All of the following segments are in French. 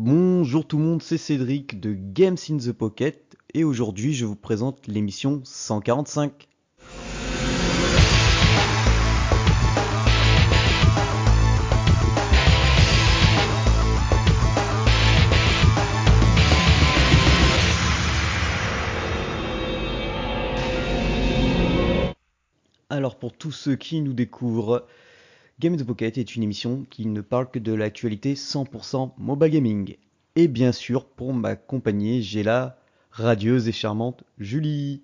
Bonjour tout le monde, c'est Cédric de Games in the Pocket et aujourd'hui je vous présente l'émission 145. Alors pour tous ceux qui nous découvrent, Game the Pocket est une émission qui ne parle que de l'actualité 100% mobile gaming. Et bien sûr, pour m'accompagner, j'ai la radieuse et charmante Julie.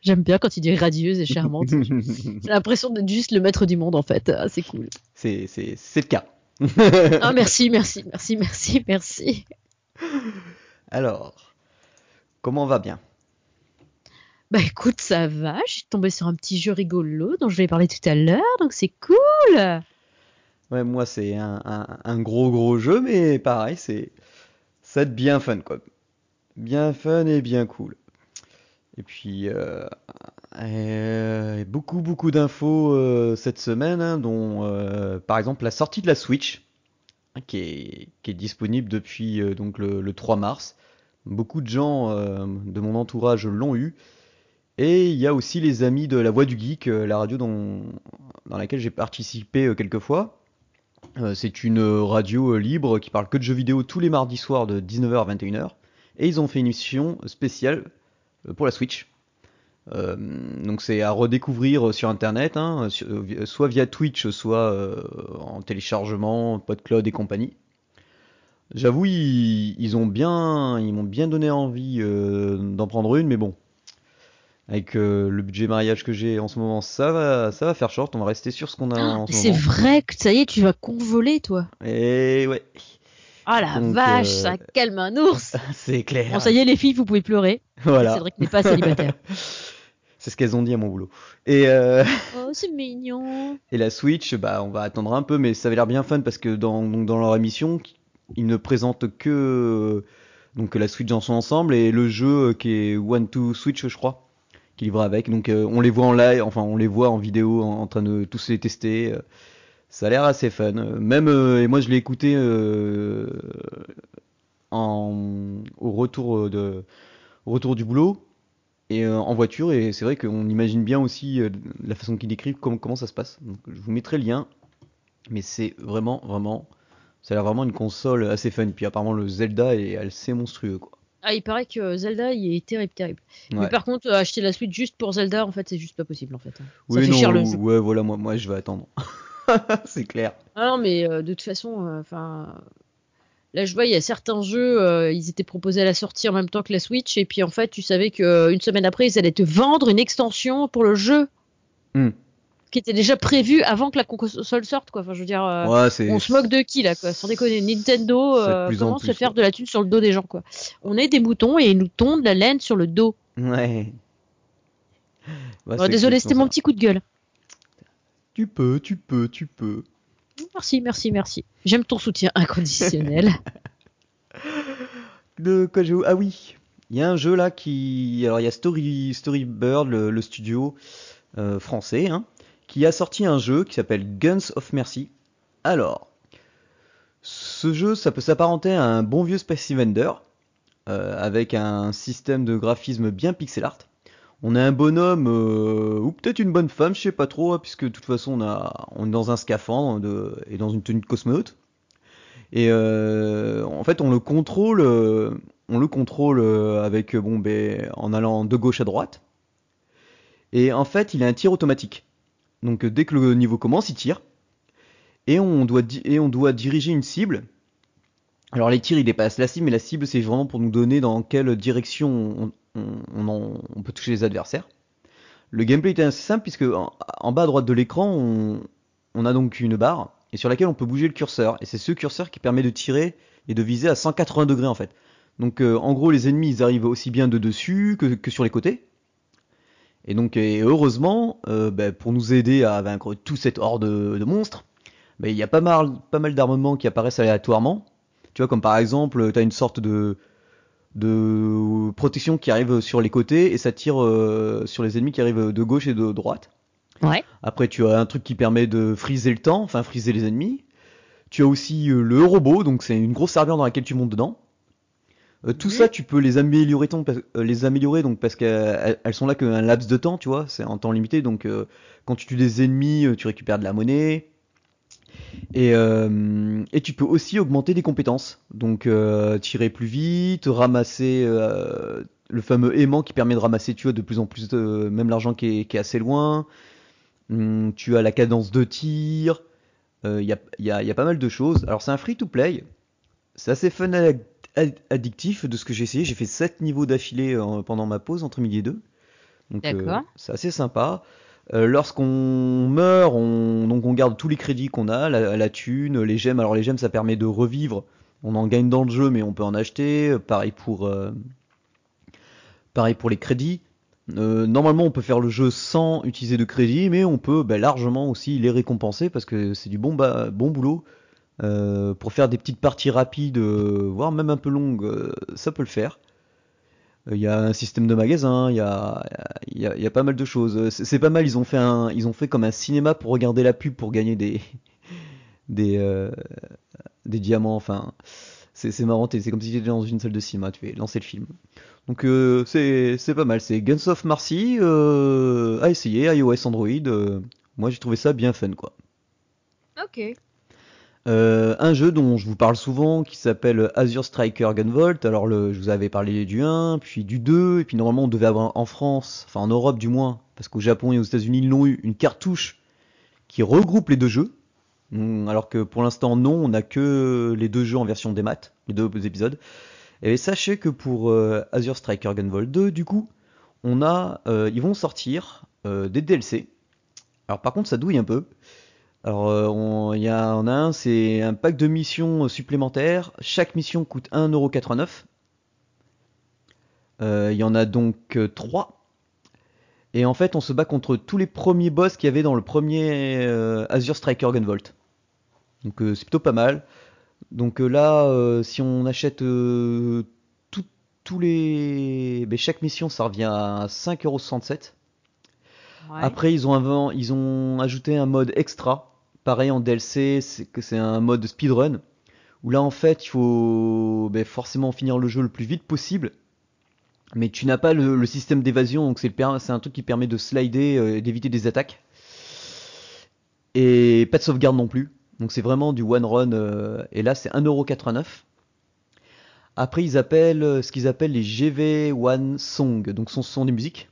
J'aime bien quand il dit radieuse et charmante. j'ai l'impression d'être juste le maître du monde en fait. Ah, c'est cool. C'est, le cas. ah, merci, merci, merci, merci, merci. Alors, comment va bien? Bah écoute, ça va, je suis tombée sur un petit jeu rigolo dont je vais parler tout à l'heure, donc c'est cool. Ouais, moi c'est un, gros gros jeu, mais pareil, c'est ça bien fun quoi. Bien fun et bien cool. Et puis euh, euh, beaucoup beaucoup d'infos euh, cette semaine, hein, dont par exemple la sortie de la Switch, hein, qui, est, disponible depuis donc le, 3 mars. Beaucoup de gens de mon entourage l'ont eu. Et il y a aussi les amis de La Voix du Geek, euh, la radio dans, laquelle j'ai participé euh, quelques fois. Euh, c'est une radio libre qui parle que de jeux vidéo tous les mardis soirs de 19h à 21h. Et ils ont fait une émission spéciale pour la Switch. donc c'est à redécouvrir sur internet, hein, soit via Twitch, soit en téléchargement, PodCloud et compagnie. J'avoue, ils, ont bien, ils m'ont bien donné envie d'en prendre une, mais bon, avec euh, le budget mariage que j'ai en ce moment, ça va, ça va faire short. On va rester sur ce qu'on a ah, en ce moment. C'est vrai que ça y est, tu vas convoler, toi. Et ouais. Ah la vache, euh, ça calme un ours. c'est clair. Bon, ça y est, les filles, vous pouvez pleurer. Voilà. C'est vrai que n'est pas célibataire. c'est ce qu'elles ont dit à mon boulot. Et euh... oh, c'est mignon. Et la Switch, bah, on va attendre un peu, mais ça avait l'air bien fun parce que dans, dans leur émission, ils ne présentent que donc la Switch dans son ensemble et le jeu qui est One to Switch, je crois qui livre avec. Donc euh, on les voit en live, enfin on les voit en vidéo en, train de tous les tester. Euh, ça a l'air assez fun. Même euh, et moi je l'ai écouté au retour du boulot et en voiture et c'est vrai qu'on imagine bien aussi la façon qu'il décrit comment, ça se passe. Je vous mettrai le lien. Mais c'est vraiment vraiment ça a l'air vraiment une console assez fun. Puis apparemment le Zelda est assez monstrueux quoi. Ah, il paraît que Zelda, il est terrible, terrible. Mais par contre, acheter la suite juste pour Zelda, en fait, c'est juste pas possible, en fait. Ça oui, fait non, cher le jeu. Ouais, voilà, moi, moi, je vais attendre. c'est clair. Ah non, mais euh, de toute façon, euh, enfin. Là, je vois, il y a certains jeux, euh, ils étaient proposés à la sortie en même temps que la Switch, et puis en fait, tu savais qu'une semaine après, ils allaient te vendre une extension pour le jeu. Hmm qui était déjà prévu avant que la console sorte quoi. Enfin je veux dire euh, on se moque de qui là quoi, sans déconner. Nintendo euh, commence à faire de la thune sur le dos des gens quoi. On est des moutons et ils nous tondent la laine sur le dos. Ouais. Bah, désolé, c'était mon petit coup de gueule. Tu peux, tu peux, tu peux. Merci, merci, merci. J'aime ton soutien inconditionnel. de quoi Ah oui, il y a un jeu là qui, alors il y a Story Storybird, le, le studio euh, français, hein, qui a sorti un jeu qui s'appelle Guns of Mercy. Alors, ce jeu, ça peut s'apparenter à un bon vieux Space Invader, euh, avec un système de graphisme bien pixel art. On a un bonhomme, euh, ou peut-être une bonne femme, je sais pas trop, hein, puisque de toute façon on, est dans un scaphandre et dans une tenue de cosmonaute. Et euh, en fait, on le contrôle, on le contrôle avec bon, ben, en allant de gauche à droite. Et en fait, il a un tir automatique. Donc euh, dès que le niveau commence, il tire. Et on doit, diriger une cible. Alors les tirs, ils dépassent la cible, mais la cible, c'est vraiment pour nous donner dans quelle direction on, peut toucher les adversaires. Le gameplay est assez simple, puisque en, bas à droite de l'écran, on, a donc une barre, et sur laquelle on peut bouger le curseur. Et c'est ce curseur qui permet de tirer et de viser à 180 degrés en fait. Donc euh, en gros, les ennemis, ils arrivent aussi bien de dessus que sur les côtés. Et donc, heureusement, euh, bah, pour nous aider à vaincre tout cette horde de, monstres, bah, il y a pas mal, pas mal d'armements qui apparaissent aléatoirement. Tu vois, comme par exemple, tu as une sorte de, de protection qui arrive sur les côtés et ça tire euh, sur les ennemis qui arrivent de gauche et de droite. Ouais. Après, tu as un truc qui permet de friser le temps, enfin friser les ennemis. Tu as aussi le robot, donc c'est une grosse serveur dans laquelle tu montes dedans. Tout ça, tu peux les améliorer, les améliorer donc parce qu'elles sont là qu'un laps de temps, tu vois, c'est en temps limité. Donc quand tu tues des ennemis, tu récupères de la monnaie. Et, euh, et, tu peux aussi augmenter des compétences. Donc euh, tirer plus vite, ramasser euh, le fameux aimant qui permet de ramasser tu vois, de plus en plus de, même l'argent qui est, qui est, assez loin. Hum, tu as la cadence de tir. Il y a, y, a, y, a, pas mal de choses. Alors c'est un free to play. C'est assez fun addictif de ce que j'ai essayé. J'ai fait 7 niveaux d'affilée pendant ma pause entre midi et deux. Donc c'est assez sympa. Euh, lorsqu'on meurt, on, donc on garde tous les crédits qu'on a, la, thune, les gemmes. Alors les gemmes, ça permet de revivre. On en gagne dans le jeu, mais on peut en acheter. Pareil pour, euh, pareil pour les crédits. Euh, normalement, on peut faire le jeu sans utiliser de crédits, mais on peut bah, largement aussi les récompenser parce que c'est du bon, bon boulot. Pour faire des petites parties rapides, voire même un peu longues, ça peut le faire. Il y a un système de magasin, il y a, pas mal de choses. C'est pas mal, ils ont fait comme un cinéma pour regarder la pub pour gagner des, euh, diamants. Enfin, c'est marrant, c'est comme si tu étais dans une salle de cinéma, tu fais lancer le film. Donc euh, c'est pas mal, c'est Guns of Marcy euh, à essayer, iOS, Android. Euh, moi j'ai trouvé ça bien fun quoi. Ok. Euh, un jeu dont je vous parle souvent qui s'appelle Azure Striker Gunvolt. Alors je vous avais parlé du 1, puis du 2, et puis normalement on devait avoir en France, enfin en Europe du moins, parce qu'au Japon et aux États-Unis ils l'ont eu, une cartouche qui regroupe les deux jeux. Hum, alors que pour l'instant non, on n'a que les deux jeux en version des maths, les deux épisodes. Et sachez que pour euh, Azure Striker Gunvolt 2, du coup, on a, euh, ils vont sortir des DLC. Alors par contre ça douille un peu. Alors, euh, on, y a, en a un, c'est un pack de missions supplémentaires. Chaque mission coûte 1,89€. Euh, il y en a donc 3. Euh, Et en fait, on se bat contre tous les premiers boss qu'il y avait dans le premier Azure Striker Gunvolt. Donc c'est plutôt pas mal. Donc là, si on achète tous les... Ben, chaque mission, ça revient à 5,67€. Après, ils ont, ils ont ajouté un mode extra pareil en DLC, c'est que c'est un mode speedrun où là en fait il faut ben, forcément finir le jeu le plus vite possible. Mais tu n'as pas le, système d'évasion, donc c'est un truc qui permet de slider euh, d'éviter des attaques. Et pas de sauvegarde non plus. Donc c'est vraiment du one run. Euh, et là c'est 1,89€. Après ils appellent ce qu'ils appellent les GV One Song. Donc ce sont des musiques.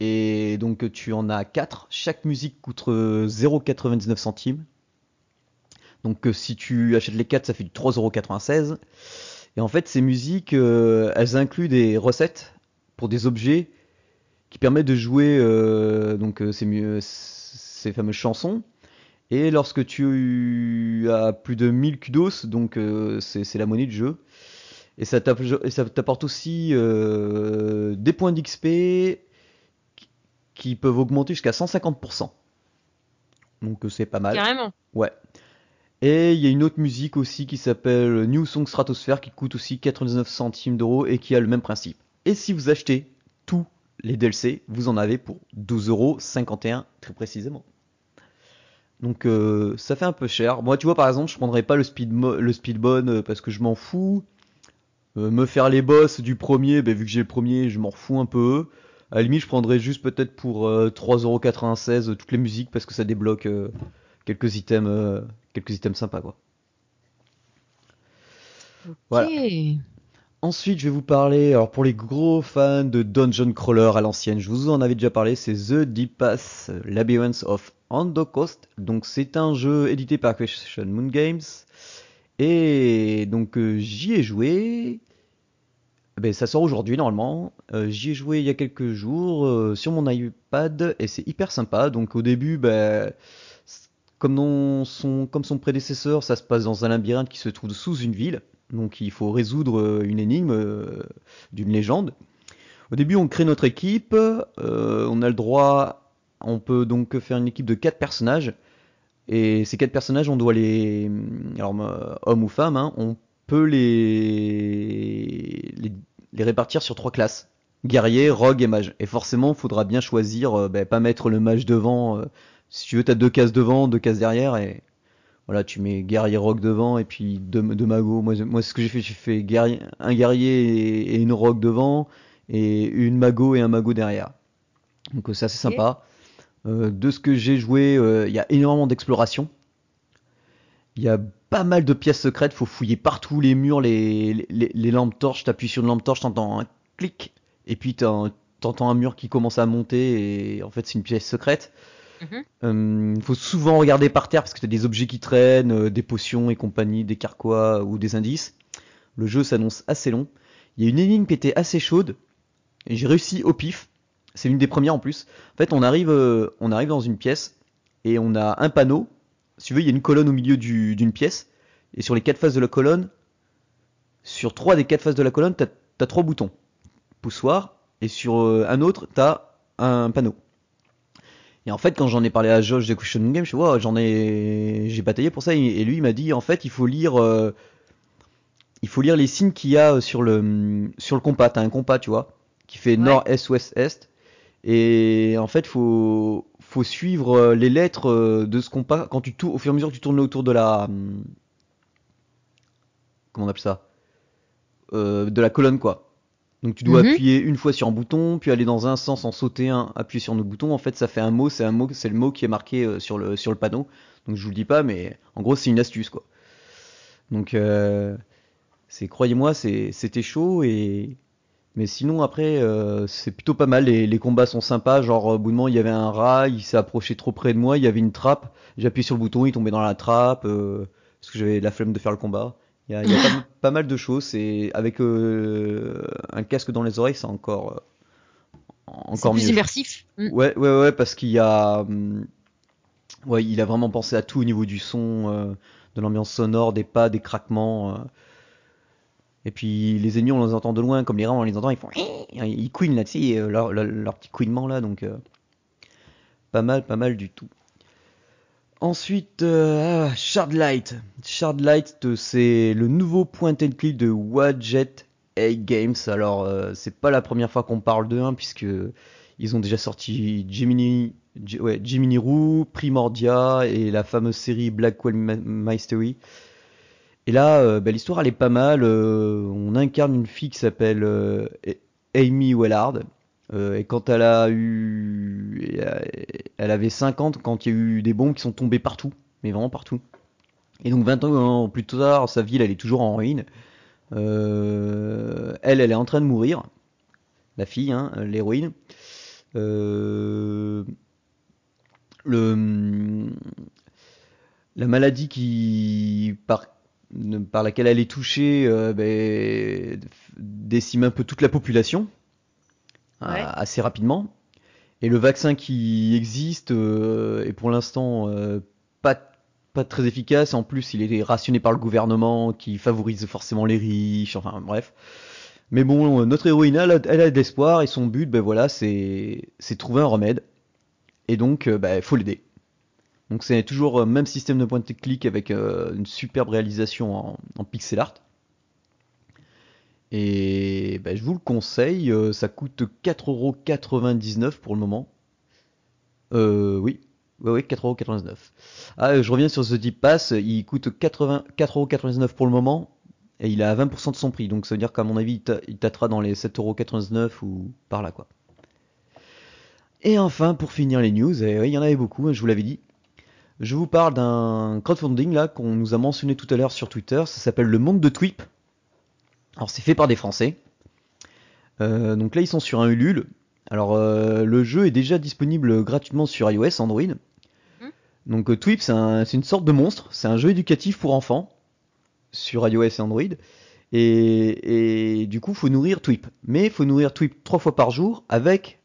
Et donc tu en as 4. Chaque musique coûte 0,99 euh, centimes. Donc euh, si tu achètes les 4, ça fait du 3,96€. Et en fait, ces musiques, euh, elles incluent des recettes pour des objets qui permettent de jouer donc ces, fameuses chansons. Et lorsque tu as plus de 1000 kudos, donc c'est la monnaie du jeu, et ça t'apporte aussi des points d'XP, qui peuvent augmenter jusqu'à 150%. Donc euh, c'est pas mal. Carrément. Ouais. Et il y a une autre musique aussi qui s'appelle New Song Stratosphere qui coûte aussi 99 centimes d'euros et qui a le même principe. Et si vous achetez tous les DLC, vous en avez pour 12,51 euros très précisément. Donc euh, ça fait un peu cher. Moi tu vois par exemple je prendrais pas le speed le speedbone euh, parce que je m'en fous. me faire les boss du premier, ben, vu que j'ai le premier, je m'en fous un peu. À la limite, je prendrais juste peut-être pour 3,96€ euh, toutes les musiques parce que ça débloque euh, quelques items, euh, quelques items sympas quoi. Voilà. Ensuite, je vais vous parler, alors pour les gros fans de Dungeon Crawler à l'ancienne, je vous en avais déjà parlé, c'est The Deep Path Labyrinth of Coast. Donc c'est un jeu édité par Question Moon Games. Et donc j'y ai joué. Ben, ça sort aujourd'hui normalement. Euh, j'y ai joué il y a quelques jours euh, sur mon iPad et c'est hyper sympa. Donc au début, ben, comme, son, comme son prédécesseur, ça se passe dans un labyrinthe qui se trouve sous une ville. Donc il faut résoudre euh, une énigme d'une légende. Au début, on crée notre équipe. on a le droit, on peut donc faire une équipe de quatre personnages. Et ces quatre personnages, on doit les, alors hommes ou femmes, hein, on peut les, les, répartir sur trois classes. Guerrier, rogue et mage. Et forcément, il faudra bien choisir, euh, bah, pas mettre le mage devant. Euh, si tu veux, t'as deux cases devant, deux cases derrière, et voilà, tu mets guerrier rock devant et puis deux, deux magos. Moi, moi, ce que j'ai fait, j'ai fait guerrier, un guerrier et, une rock devant et une mago et un mago derrière. Donc c'est assez sympa. Euh, de ce que j'ai joué, il y a énormément d'exploration. Il y a pas mal de pièces secrètes, faut fouiller partout les murs, les, les, les lampes torches, t'appuies sur une lampe torche, t'entends un clic, et puis t'entends un mur qui commence à monter, et en fait c'est une pièce secrète. Il mhm. euh, faut souvent regarder par terre parce que t'as des objets qui traînent, euh, des potions et compagnie, des carquois ou des indices. Le jeu s'annonce assez long. Il y a une énigme qui était assez chaude, et j'ai réussi au pif. C'est l'une des premières en plus. En fait, on arrive, euh, on arrive dans une pièce et on a un panneau si tu veux, il y a une colonne au milieu d'une pièce, et sur les quatre faces de la colonne, sur trois des quatre faces de la colonne, t'as as trois boutons. Poussoir, et sur euh, un autre, t'as un panneau. Et en fait, quand j'en ai parlé à Josh de Question Game, je vois, j'en ai, j'ai bataillé pour ça, et lui il m'a dit, en fait, il faut lire, euh, il faut lire les signes qu'il y a sur le, sur le compas. T'as un compas, tu vois, qui fait nord, est, ouest, est. Et en fait, faut, faut suivre euh, les lettres euh, de ce qu'on passe quand tu tournes, au fur et à mesure que tu tournes autour de la, hum, comment on appelle ça, euh, de la colonne quoi. Donc tu dois mhm. appuyer une fois sur un bouton, puis aller dans un sens en sauter un, appuyer sur un autre bouton. En fait, ça fait un mot, c'est un mot, c'est le mot qui est marqué sur le sur le panneau. Donc je vous le dis pas, mais en gros c'est une astuce quoi. Donc c'est croyez-moi, c'était chaud et mais sinon, après, euh, c'est plutôt pas mal. Les, les, combats sont sympas. Genre, au bout de moment, il y avait un rat, il s'est approché trop près de moi, il y avait une trappe. J'ai appuyé sur le bouton, il tombait dans la trappe. Euh, parce que j'avais la flemme de faire le combat. Il y a, y a pas, mal de choses. Et avec euh, un casque dans les oreilles, c'est encore, encore mieux. plus immersif. Mm. Ouais, ouais, ouais, parce qu'il y a. Hum, ouais, il a vraiment pensé à tout au niveau du son, de l'ambiance sonore, des pas, des craquements. Et puis les ennemis, on les entend de loin, comme les rats, on les entend, ils font, ils queen là, tu sais, euh, leur, petit couinement là, donc euh, pas mal, pas mal du tout. Ensuite, euh, ah, Shardlight. Shardlight, c'est le nouveau point and click de Wadjet A Games. Alors, c'est pas la première fois qu'on parle d'eux, hein, puisque ils ont déjà sorti Jiminy, ouais, Jiminy Roo, Primordia et la fameuse série Blackwell Mystery. Et là, euh, bah, l'histoire elle est pas mal. Euh, on incarne une fille qui s'appelle euh, Amy Wellard. et quand elle a eu, elle avait 50 quand il y a eu des bombes qui sont tombées partout, mais vraiment partout. Et donc 20 ans plus tard, sa ville elle est toujours en ruine. elle, elle est en train de mourir, la fille, hein, l'héroïne. le la maladie qui par par laquelle elle est touchée euh, ben, décime un peu toute la population assez rapidement. Et le vaccin qui existe euh, est pour l'instant euh, pas, pas très efficace. En plus, il est rationné par le gouvernement qui favorise forcément les riches. Enfin bref. Mais bon, notre héroïne, elle a, elle a de l'espoir et son but, ben voilà, c'est trouver un remède. Et donc, il ben, faut l'aider. Donc c'est toujours le euh, même système de point de clic avec euh, une superbe réalisation en, pixel art. Et bah, je vous le conseille, euh, ça coûte 4,99€ pour le moment. Euh, oui, oui, oui, 4,99€. Ah, je reviens sur The Deep Pass, il coûte 4,99€ pour le moment, et il est à 20% de son prix, donc ça veut dire qu'à mon avis, il tâtera dans les 7,99€ ou par là, quoi. Et enfin, pour finir les news, il y en avait beaucoup, hein, je vous l'avais dit, je vous parle d'un crowdfunding là qu'on nous a mentionné tout à l'heure sur Twitter. Ça s'appelle le monde de Twip. Alors c'est fait par des Français. Euh, donc là ils sont sur un Ulule. Alors euh, le jeu est déjà disponible gratuitement sur iOS, Android. Mmh. Donc euh, Twip c'est une sorte de monstre. C'est un jeu éducatif pour enfants sur iOS et Android. Et, et du coup faut nourrir Twip. Mais il faut nourrir Twip trois fois par jour avec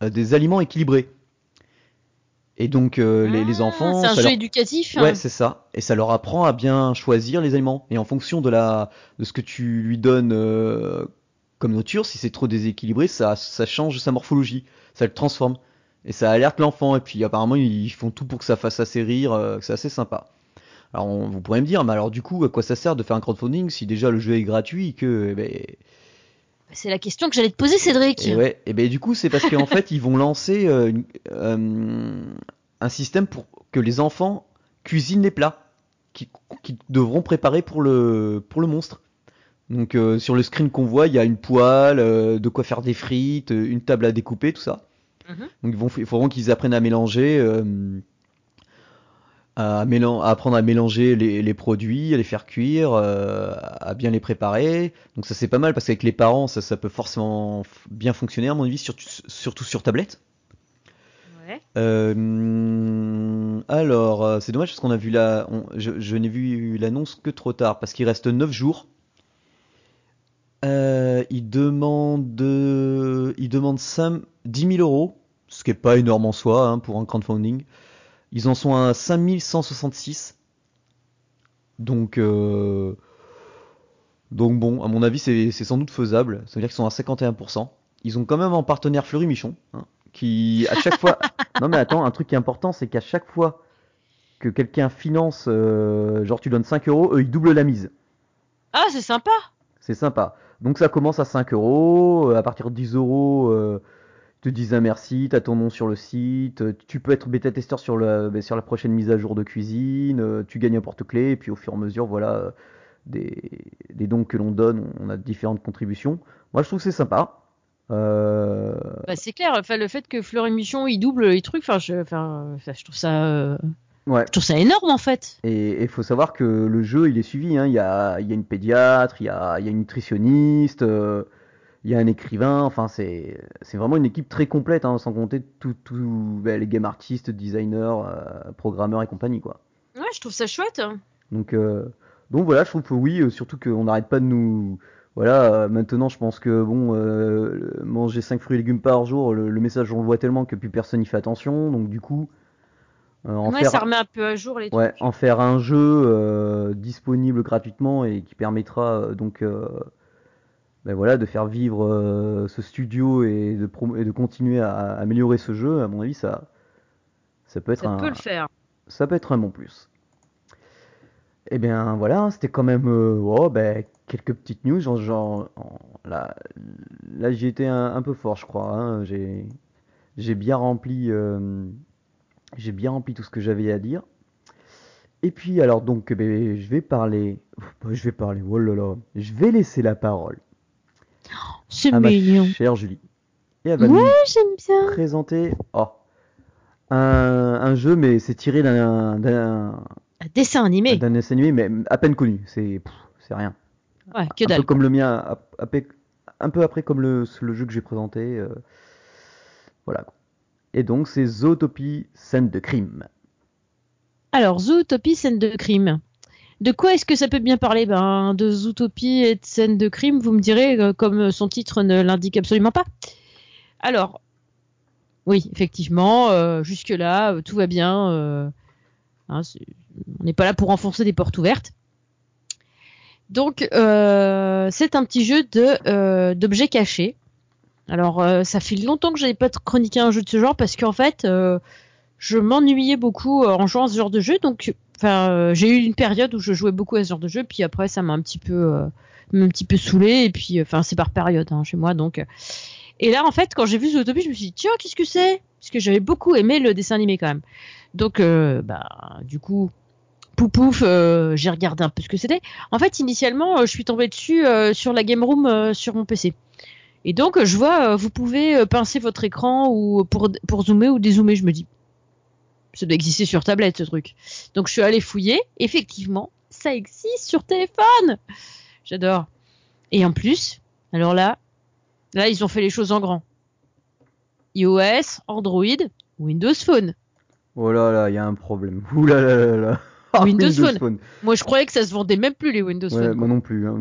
des aliments équilibrés. Et donc euh, les, ah, enfants. C'est un jeu éducatif. Hein. Ouais, c'est ça. Et ça leur apprend à bien choisir les aliments. Et en fonction de la de ce que tu lui donnes euh, comme nourriture, si c'est trop déséquilibré, ça ça change sa morphologie, ça le transforme. Et ça alerte l'enfant. Et puis apparemment ils font tout pour que ça fasse assez rire. Euh, c'est assez sympa. Alors vous pourrez me dire, mais alors du coup à quoi ça sert de faire un crowdfunding si déjà le jeu est gratuit que eh ben, c'est la question que j'allais te poser, Cédric. Et ouais, et ben du coup, c'est parce qu'en fait, ils vont lancer euh, euh, un système pour que les enfants cuisinent les plats. qui, devront préparer pour le, pour le monstre. Donc sur le screen qu'on voit, il y a une poêle, de quoi faire des frites, une table à découper, tout ça. Mhm. Donc ils vont, il faut vraiment qu'ils apprennent à mélanger à, apprendre à mélanger les, produits, à les faire cuire, euh, à bien les préparer. Donc ça c'est pas mal parce qu'avec les parents ça, ça peut forcément bien fonctionner à mon avis, surtout, surtout sur tablette. Ouais. Euh, alors euh, c'est dommage parce qu'on a vu la, je, n'ai vu l'annonce que trop tard parce qu'il reste 9 jours. il demande, il demande 5, 10 000 euros, ce qui est pas énorme en soi hein, pour un crowdfunding. Ils en sont à 5166. Donc, euh, donc bon, à mon avis, c'est sans doute faisable. Ça veut dire qu'ils sont à 51%. Ils ont quand même en partenaire Fleury Michon, hein, qui à chaque fois. non mais attends, un truc qui est important, c'est qu'à chaque fois que quelqu'un finance, euh, genre tu donnes 5 euros, eux ils doublent la mise. Ah, c'est sympa. C'est sympa. Donc ça commence à 5 euros, euh, à partir de 10 euros, te disent un merci, tu as ton nom sur le site, tu peux être bêta-testeur sur, ben, sur la prochaine mise à jour de cuisine, euh, tu gagnes un porte-clés, et puis au fur et à mesure, voilà, des, dons que l'on donne, on a différentes contributions. Moi, je trouve que c'est sympa. Euh, bah, c'est clair, enfin, le fait que Fleur Mission il double les trucs, enfin, je, je trouve ça. Euh, ouais. Je trouve ça énorme en fait. Et il faut savoir que le jeu il est suivi. Hein. Il, y a, y a, une pédiatre, il y a, y a une nutritionniste, il y a un écrivain, enfin c'est vraiment une équipe très complète, hein, sans compter tous ben, les game artistes, designers, euh, programmeurs et compagnie quoi. Ouais, je trouve ça chouette. Donc euh, donc voilà, je trouve que oui, euh, surtout qu'on n'arrête pas de nous voilà, maintenant je pense que bon manger 5 fruits et légumes par jour, le, message on le voit tellement que plus personne n'y fait attention, donc du coup en ouais, ça remet un peu à jour les ouais, en faire un jeu disponible gratuitement et qui permettra donc ben voilà, de faire vivre euh, ce studio et de, et de continuer à, améliorer ce jeu, à mon avis, ça, ça peut être ça un, peut le faire. Ça peut être un bon plus. Et eh bien voilà, c'était quand même euh, oh, ben, quelques petites news. Genre, genre là, là j'ai été un, peu fort, je crois. Hein. J'ai, j'ai bien rempli, euh, j'ai bien rempli tout ce que j'avais à dire. Et puis alors donc, ben, je vais parler, je vais parler. Oh là là, je vais laisser la parole c'est mignon. chère Julie. Et elle va ouais, j'aime bien. présenter oh, un, un, jeu, mais c'est tiré d'un un dessin animé. D'un dessin animé, mais à peine connu. C'est c'est rien. Ouais, que dalle. Un peu comme le mien, un peu après comme le, le jeu que j'ai présenté. Euh, voilà. Et donc c'est Zootopie scène de crime. Alors Zootopie scène de crime. De quoi est-ce que ça peut bien parler? Ben, De Zootopie et de scènes de crime, vous me direz, euh, comme son titre ne l'indique absolument pas. Alors, oui, effectivement, euh, jusque-là, euh, tout va bien. Hein, on n'est pas là pour enfoncer des portes ouvertes. Donc, c'est un petit jeu d'objets cachés. Alors, ça fait longtemps que j'avais pas chroniqué un jeu de ce genre parce qu'en fait, je m'ennuyais beaucoup en jouant à ce genre de jeu. Donc, euh, j'ai eu une période où je jouais beaucoup à ce genre de jeu, puis après ça m'a un petit peu, euh, un petit peu saoulé, et puis, euh, enfin c'est par période hein, chez moi, donc. Et là en fait, quand j'ai vu Zootopie, je me suis dit tiens qu'est-ce que c'est? Parce que j'avais beaucoup aimé le dessin animé quand même. Donc, bah du coup, poupouf, j'ai regardé un peu ce que c'était. En fait, initialement, je suis tombée dessus sur la game room sur mon PC. Et donc, je vois, vous pouvez pincer votre écran ou pour, pour zoomer ou dézoomer. Je me dis, ça doit exister sur tablette ce truc. Donc je suis allée fouiller, effectivement, ça existe sur téléphone. J'adore. Et en plus, alors là, là ils ont fait les choses en grand. iOS, Android, Windows Phone. Oh là là, il y a un problème. Ouh là là là là. Ah, Windows, Phone. Moi je croyais que ça se vendait même plus les Windows ouais, Phone. Moi non plus. Hein.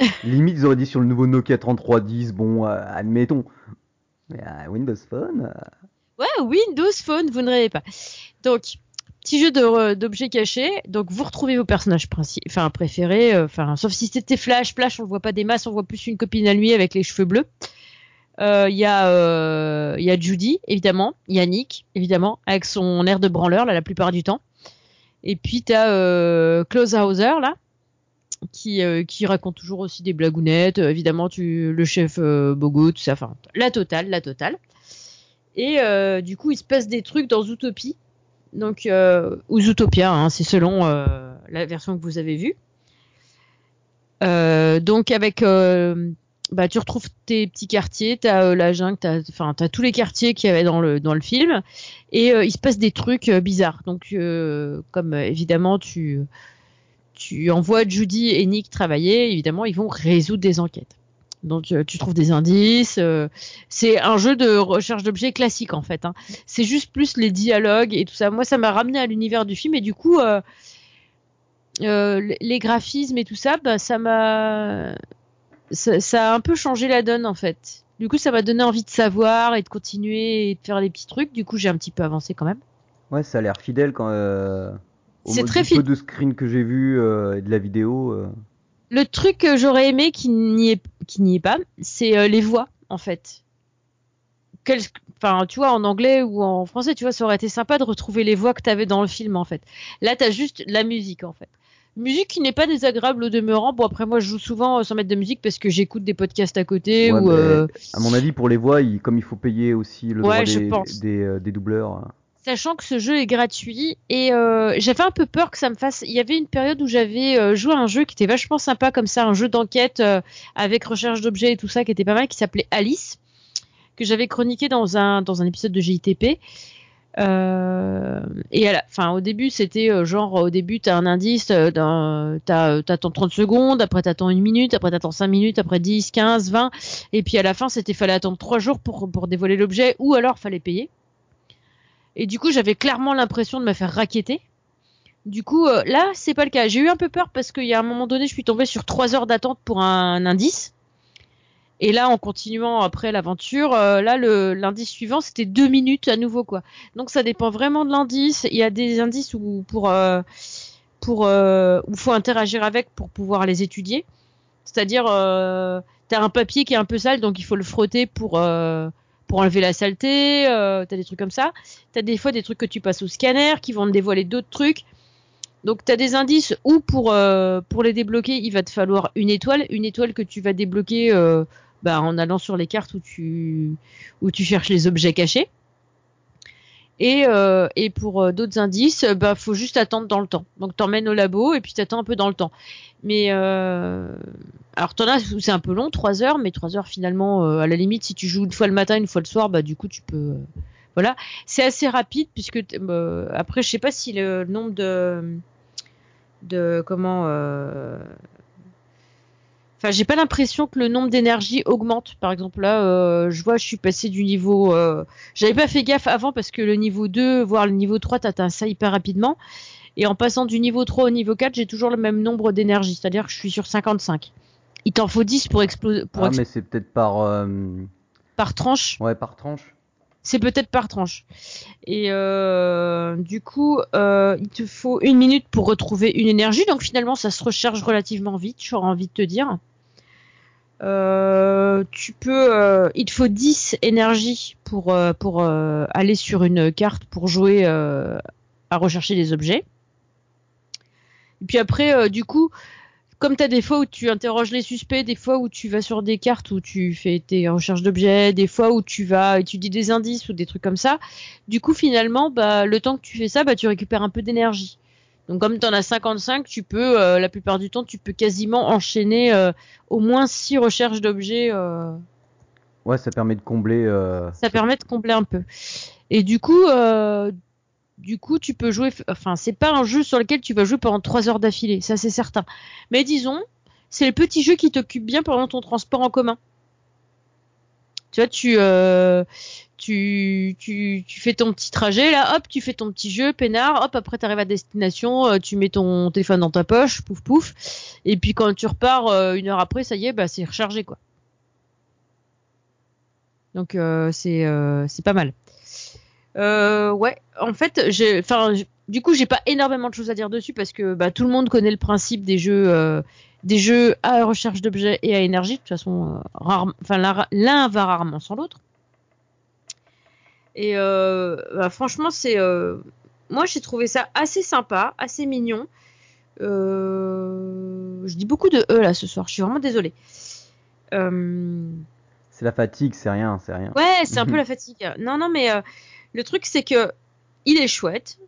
Limite ils auraient dit sur le nouveau Nokia 3310, bon, euh, admettons. Mais euh, Windows Phone. Euh, Ouais, Windows Phone, vous ne rêvez pas. Donc, petit jeu d'objets cachés. Donc, vous retrouvez vos personnages enfin, préférés. Euh, enfin, sauf si c'était Flash. Flash, on le voit pas des masses, on voit plus une copine à lui avec les cheveux bleus. Il euh, y, euh, y, a Judy, évidemment. Yannick, évidemment, avec son air de branleur, là, la plupart du temps. Et puis, tu as euh, Klaus Hauser, là, qui, qui raconte toujours aussi des blagounettes. évidemment, le chef Bogo, tout ça. Enfin, la totale, la totale. Et euh, du coup, il se passe des trucs dans Zootopie Donc, euh, ou Zootopia, hein, c'est selon euh, la version que vous avez vue. Euh, donc avec, bah, tu retrouves tes petits quartiers, t'as la jungle, t'as, enfin, t'as tous les quartiers qu'il y avait dans le dans le film, et il se passe des trucs bizarres. Donc, comme évidemment tu tu envoies Judy et Nick travailler, évidemment ils vont résoudre des enquêtes. Donc euh, tu trouves des indices. Euh, c'est un jeu de recherche d'objets classique en fait. Hein. C'est juste plus les dialogues et tout ça. Moi ça m'a ramené à l'univers du film et du coup euh, les graphismes et tout ça, bah, ça m'a ça, a un peu changé la donne en fait. Du coup ça m'a donné envie de savoir et de continuer et de faire des petits trucs. Du coup j'ai un petit peu avancé quand même. Ouais ça a l'air fidèle quand. c'est très fidèle. peu de screen que j'ai vu et de la vidéo. Le truc que j'aurais aimé qui n'y est, qui n'y est pas, c'est euh, les voix, en fait. enfin, tu vois, en anglais ou en français, tu vois, ça aurait été sympa de retrouver les voix que tu avais dans le film, en fait. Là, tu as juste la musique, en fait. Musique qui n'est pas désagréable au demeurant. Bon, après, moi, je joue souvent sans mettre de musique parce que j'écoute des podcasts à côté. ou, euh, À mon avis, pour les voix, comme il faut payer aussi le droit des, euh, des, doubleurs sachant que ce jeu est gratuit et euh, j'avais un peu peur que ça me fasse. Il y avait une période où j'avais euh, joué à un jeu qui était vachement sympa comme ça, un jeu d'enquête euh, avec recherche d'objets et tout ça qui était pas mal, qui s'appelait Alice, que j'avais chroniqué dans un dans un épisode de JTP. et à la, fin, au début, c'était genre, au début, t'as un indice, t'attends 30 secondes, après t'attends une minute, après t'attends 5 minutes, après 10, 15, 20, et puis à la fin, c'était fallait attendre 3 jours pour dévoiler l'objet, ou alors fallait payer. Et du coup, j'avais clairement l'impression de me faire raqueter. Du coup, euh, là, c'est pas le cas. J'ai eu un peu peur parce qu'il y a un moment donné, je suis tombée sur trois heures d'attente pour un, indice. Et là, en continuant après l'aventure, euh, là, l'indice suivant, c'était deux minutes à nouveau, quoi. Donc, ça dépend vraiment de l'indice. Il y a des indices où pour euh, pour où faut interagir avec pour pouvoir les étudier. C'est-à-dire, t'as un papier qui est un peu sale, donc il faut le frotter pour pour enlever la saleté, euh, t'as des trucs comme ça. T'as des fois des trucs que tu passes au scanner qui vont te dévoiler d'autres trucs. Donc t'as des indices où pour euh, pour les débloquer, il va te falloir une étoile, une étoile que tu vas débloquer euh, bah, en allant sur les cartes où tu où tu cherches les objets cachés. Et, euh, et pour euh, d'autres indices, bah faut juste attendre dans le temps. Donc t'emmènes au labo et puis t'attends un peu dans le temps. Mais euh, alors t'en as c'est un peu long, 3 heures, mais 3 heures finalement, euh, à la limite, si tu joues une fois le matin, une fois le soir, bah du coup tu peux. voilà, c'est assez rapide puisque après je sais pas si le nombre de de comment Enfin, j'ai pas l'impression que le nombre d'énergie augmente. Par exemple, là, euh, je vois, je suis passé du niveau. Euh, J'avais pas fait gaffe avant parce que le niveau 2, voire le niveau 3, t'atteins ça hyper rapidement. Et en passant du niveau 3 au niveau 4, j'ai toujours le même nombre d'énergie. C'est-à-dire que je suis sur 55. Il t'en faut 10 pour exploser. ah, mais c'est peut-être par. Euh, par tranche. Ouais, par tranche. C'est peut-être par tranche. Et euh, du coup, euh, il te faut une minute pour retrouver une énergie. Donc finalement, ça se recharge relativement vite, j'aurais envie de te dire. Euh, tu peux, il te faut 10 énergies pour, pour aller sur une carte pour jouer à rechercher des objets. Et puis après, du coup, comme tu as des fois où tu interroges les suspects, des fois où tu vas sur des cartes où tu fais tes recherches d'objets, des fois où tu vas étudier des indices ou des trucs comme ça, du coup finalement, bah, le temps que tu fais ça, bah, tu récupères un peu d'énergie. Donc comme tu en as 55, tu peux, euh, la plupart du temps, tu peux quasiment enchaîner euh, au moins 6 recherches d'objets. Euh. Ouais, ça permet de combler. Ça permet de combler un peu. Et du coup, du coup, tu peux jouer. Enfin, c'est pas un jeu sur lequel tu vas jouer pendant 3 heures d'affilée, ça c'est certain. Mais disons, c'est le petit jeu qui t'occupe bien pendant ton transport en commun. Tu vois, tu, tu, tu, tu fais ton petit trajet, là, hop, tu fais ton petit jeu, peinard, hop, après tu arrives à destination, euh, tu mets ton téléphone dans ta poche, pouf pouf, et puis quand tu repars euh, une heure après, ça y est, bah c'est rechargé quoi. Donc euh, c'est pas mal. Ouais, en fait, j'ai, enfin, du coup, j'ai pas énormément de choses à dire dessus parce que bah, tout le monde connaît le principe des jeux, des jeux à recherche d'objets et à énergie. De toute façon, enfin, l'un va rarement sans l'autre. Et euh, bah, franchement, c'est. Euh, moi, j'ai trouvé ça assez sympa, assez mignon. Euh, je dis beaucoup de E là ce soir, je suis vraiment désolée. C'est la fatigue, c'est rien, c'est rien. Ouais, c'est un peu la fatigue. Non, non, mais le truc, c'est que il est chouette.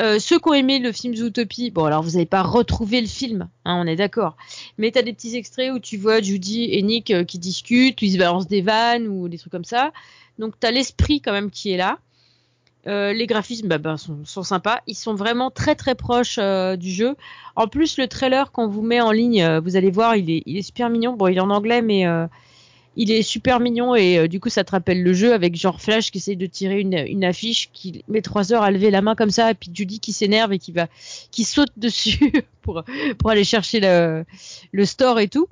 Euh, ceux qui ont aimé le film Zootopie, bon alors vous n'avez pas retrouvé le film, hein, on est d'accord. Mais tu as des petits extraits où tu vois Judy et Nick euh, qui discutent, où ils se balancent des vannes ou des trucs comme ça. Donc tu as l'esprit quand même qui est là. Euh, les graphismes bah, bah, sont, sympas. Ils sont vraiment très très proches du jeu. En plus, le trailer qu'on vous met en ligne, vous allez voir, il est, il est super mignon. Bon, il est en anglais, mais il est super mignon et euh, du coup ça te rappelle le jeu avec genre Flash qui essaye de tirer une, affiche qui met trois heures à lever la main comme ça et puis Judy qui s'énerve et qui va qui saute dessus pour pour aller chercher le, store et tout.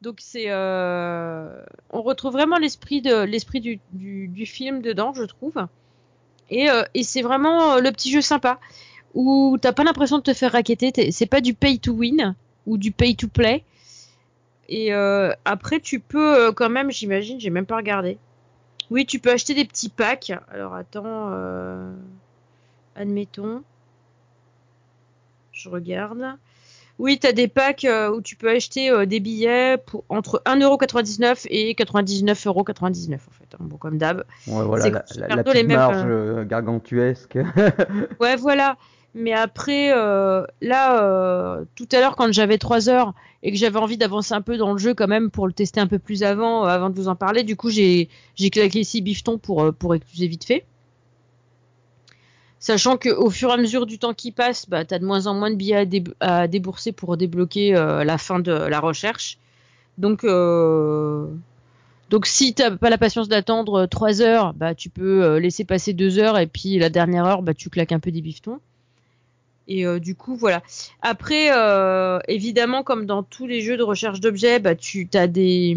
Donc c'est euh, on retrouve vraiment l'esprit de l'esprit du, du, film dedans je trouve et, euh, et c'est vraiment le petit jeu sympa où t'as pas l'impression de te faire raqueter c'est pas du pay to win ou du pay to play et euh, après, tu peux euh, quand même, j'imagine, j'ai même pas regardé. Oui, tu peux acheter des petits packs. Alors attends, euh, admettons. Je regarde. Oui, tu as des packs où tu peux acheter des billets pour entre 1,99€ et 99,99€ en fait. Hein. Bon, comme d'hab. Ouais, voilà, la, la, petite marge gargantuesque. ouais, voilà. Mais après, euh, là, euh, tout à l'heure, quand j'avais 3 heures et que j'avais envie d'avancer un peu dans le jeu quand même pour le tester un peu plus avant, euh, avant de vous en parler, du coup, j'ai claqué ici bifton pour, pour vite fait. Sachant qu'au fur et à mesure du temps qui passe, bah, tu as de moins en moins de billets à, débourser pour débloquer la fin de la recherche. Donc, donc si t'as pas la patience d'attendre 3 heures, bah, tu peux laisser passer 2 heures et puis la dernière heure, bah, tu claques un peu des biftons. Et euh, du coup, voilà. Après, euh, évidemment, comme dans tous les jeux de recherche d'objets, bah, tu as des.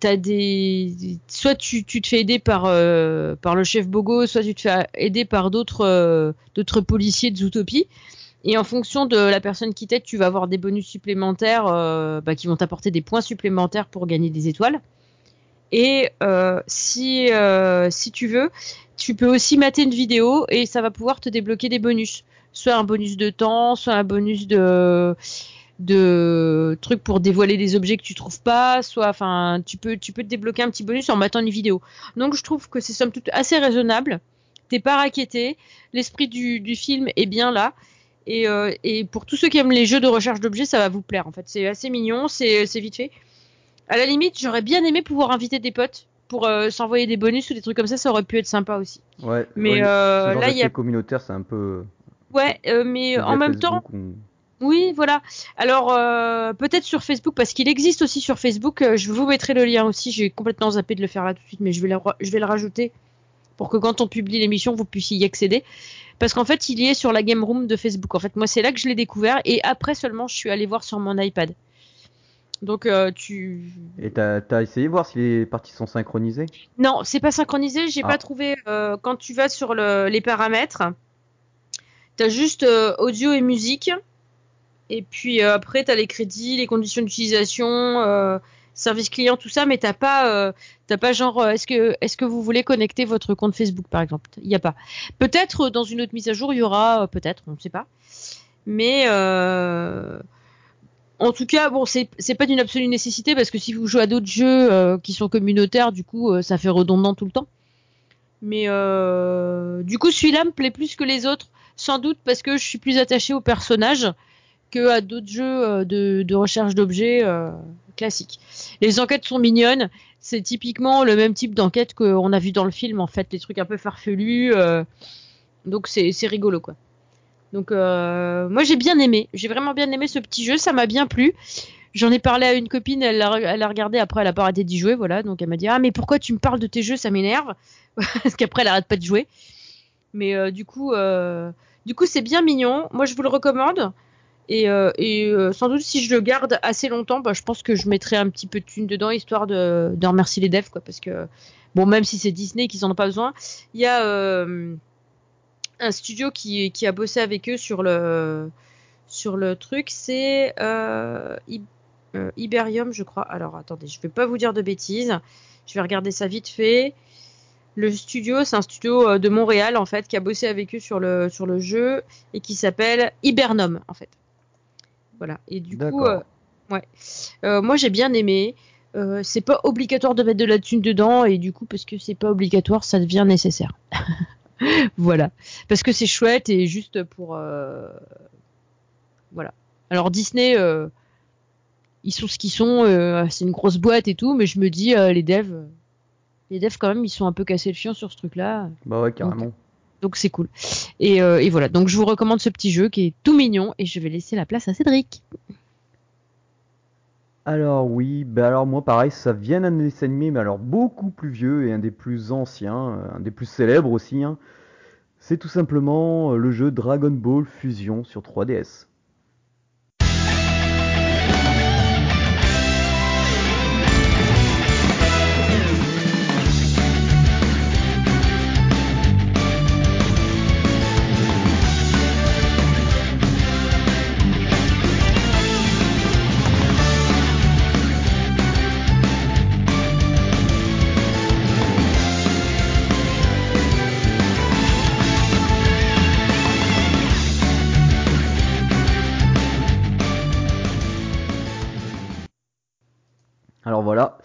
T'as des. Soit tu, tu, te fais aider par, euh, par le chef Bogo, soit tu te fais aider par d'autres d'autres policiers de Zootopie. Et en fonction de la personne qui t'aide, tu vas avoir des bonus supplémentaires bah, qui vont t'apporter des points supplémentaires pour gagner des étoiles. Et si, si tu veux, tu peux aussi mater une vidéo et ça va pouvoir te débloquer des bonus. Soit un bonus de temps, soit un bonus de de trucs pour dévoiler des objets que tu trouves pas, soit enfin tu peux te débloquer un petit bonus en matant une vidéo. Donc je trouve que c'est somme toute assez raisonnable. T'es pas raquetté, l'esprit du, du film est bien là. Et, euh, et, pour tous ceux qui aiment les jeux de recherche d'objets, ça va vous plaire en fait. C'est assez mignon, c'est vite fait. À la limite, j'aurais bien aimé pouvoir inviter des potes pour euh, s'envoyer des bonus ou des trucs comme ça, ça aurait pu être sympa aussi. Ouais. Mais euh, là, il y a communautaire, c'est un peu. Ouais, euh, mais en même temps. Oui, voilà. Alors peut-être sur Facebook parce qu'il existe aussi sur Facebook. je vous mettrai le lien aussi. J'ai complètement zappé de le faire là tout de suite, mais je vais, je vais le rajouter pour que quand on publie l'émission, vous puissiez y accéder. Parce qu'en fait, il y est sur la game room de Facebook. En fait, moi, c'est là que je l'ai découvert et après seulement, je suis allé voir sur mon iPad. Donc euh, tu. Et t'as as essayé de voir si les parties sont synchronisées Non, c'est pas synchronisé. J'ai pas ah. trouvé. Euh, quand tu vas sur le, les paramètres, t'as juste euh, audio et musique. Et puis après t'as les crédits, les conditions d'utilisation, service client, tout ça, mais t'as pas, t'as pas genre, est-ce que, est-ce que vous voulez connecter votre compte Facebook par exemple? Il y a pas. Peut-être dans une autre mise à jour il y aura, peut-être, on ne sait pas. Mais en tout cas, bon, c'est pas d'une absolue nécessité parce que si vous jouez à d'autres jeux euh, qui sont communautaires, du coup, euh, ça fait redondant tout le temps. Mais euh, du coup, celui-là me plaît plus que les autres, sans doute parce que je suis plus attaché au personnage que à d'autres jeux de, recherche d'objets classiques. Les enquêtes sont mignonnes, c'est typiquement le même type d'enquête qu'on a vu dans le film, en fait, les trucs un peu farfelus. donc c'est rigolo, quoi. Donc euh, moi j'ai bien aimé, j'ai vraiment bien aimé ce petit jeu, ça m'a bien plu. J'en ai parlé à une copine, elle l'a, regardé, après elle a pas arrêté d'y jouer, voilà. Donc elle m'a dit ah mais pourquoi tu me parles de tes jeux, ça m'énerve, parce qu'après elle arrête pas de jouer. Mais euh, du coup, euh, du coup c'est bien mignon. Moi je vous le recommande. Et, et sans doute si je le garde assez longtemps, bah, je pense que je mettrai un petit peu de thune dedans histoire de, de remercier les devs quoi, parce que bon même si c'est Disney qu'ils en ont pas besoin, il y a un studio qui, qui, a bossé avec eux sur le, sur le truc, c'est euh, euh, Iberium, je crois. Alors attendez, je vais pas vous dire de bêtises. Je vais regarder ça vite fait. Le studio, c'est un studio euh, de Montréal en fait qui a bossé avec eux sur le sur le jeu et qui s'appelle Hibernum en fait. Voilà. Et du coup, ouais. moi j'ai bien aimé. c'est pas obligatoire de mettre de la thune dedans et du coup parce que c'est pas obligatoire, ça devient nécessaire. voilà, parce que c'est chouette et juste pour euh, voilà. Alors Disney, euh, ils sont ce qu'ils sont, euh, c'est une grosse boîte et tout, mais je me dis les devs, les devs quand même, ils sont un peu cassés le fion sur ce truc-là. Bah ouais, carrément. Donc c'est cool. Et, et, voilà, donc je vous recommande ce petit jeu qui est tout mignon et je vais laisser la place à Cédric. Alors oui, bah alors moi pareil, ça vient d'un dessin animé, mais alors beaucoup plus vieux et un des plus anciens, euh, un des plus célèbres aussi. Hein. C'est tout simplement euh, le jeu Dragon Ball Fusion sur 3DS. Alors voilà,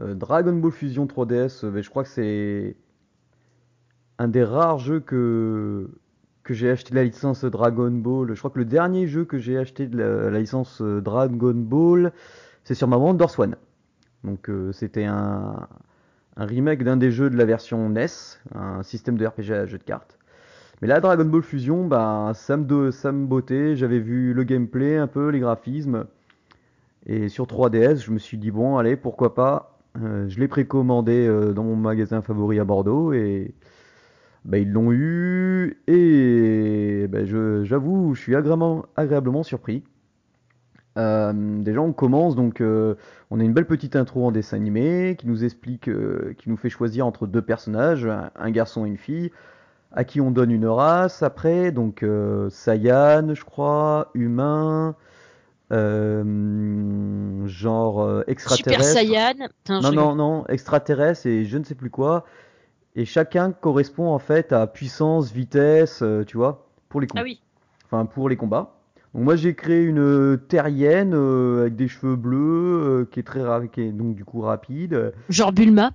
euh, Dragon Ball Fusion 3DS, euh, je crois que c'est un des rares jeux que, j'ai acheté la licence Dragon Ball. Je crois que le dernier jeu que j'ai acheté de la, licence euh, Dragon Ball, c'est sur ma Wonder One. Donc c'était un, remake d'un des jeux de la version NES, un système de RPG à jeu de cartes. Mais là, Dragon Ball Fusion, bah, ça me, ça me. J'avais vu le gameplay, un peu les graphismes. Et sur 3DS, je me suis dit, bon, allez, pourquoi pas. Euh, je l'ai précommandé euh, dans mon magasin favori à Bordeaux et bah, ils l'ont eu. Et bah, j'avoue, je, suis agréablement, surpris. Euh, déjà, on commence donc, on a une belle petite intro en dessin animé qui nous explique, qui nous fait choisir entre deux personnages, un, garçon et une fille, à qui on donne une race. Après, donc Saiyan, je crois, humain, euh, genre euh, extraterrestre. Super Saiyan. non, non, non, extraterrestre et je ne sais plus quoi. Et chacun correspond en fait à puissance, vitesse, euh, tu vois, pour les combats. Ah oui. Enfin, pour les combats. Donc moi j'ai créé une terrienne avec des cheveux bleus qui est très qui est donc du coup rapide. Genre Bulma?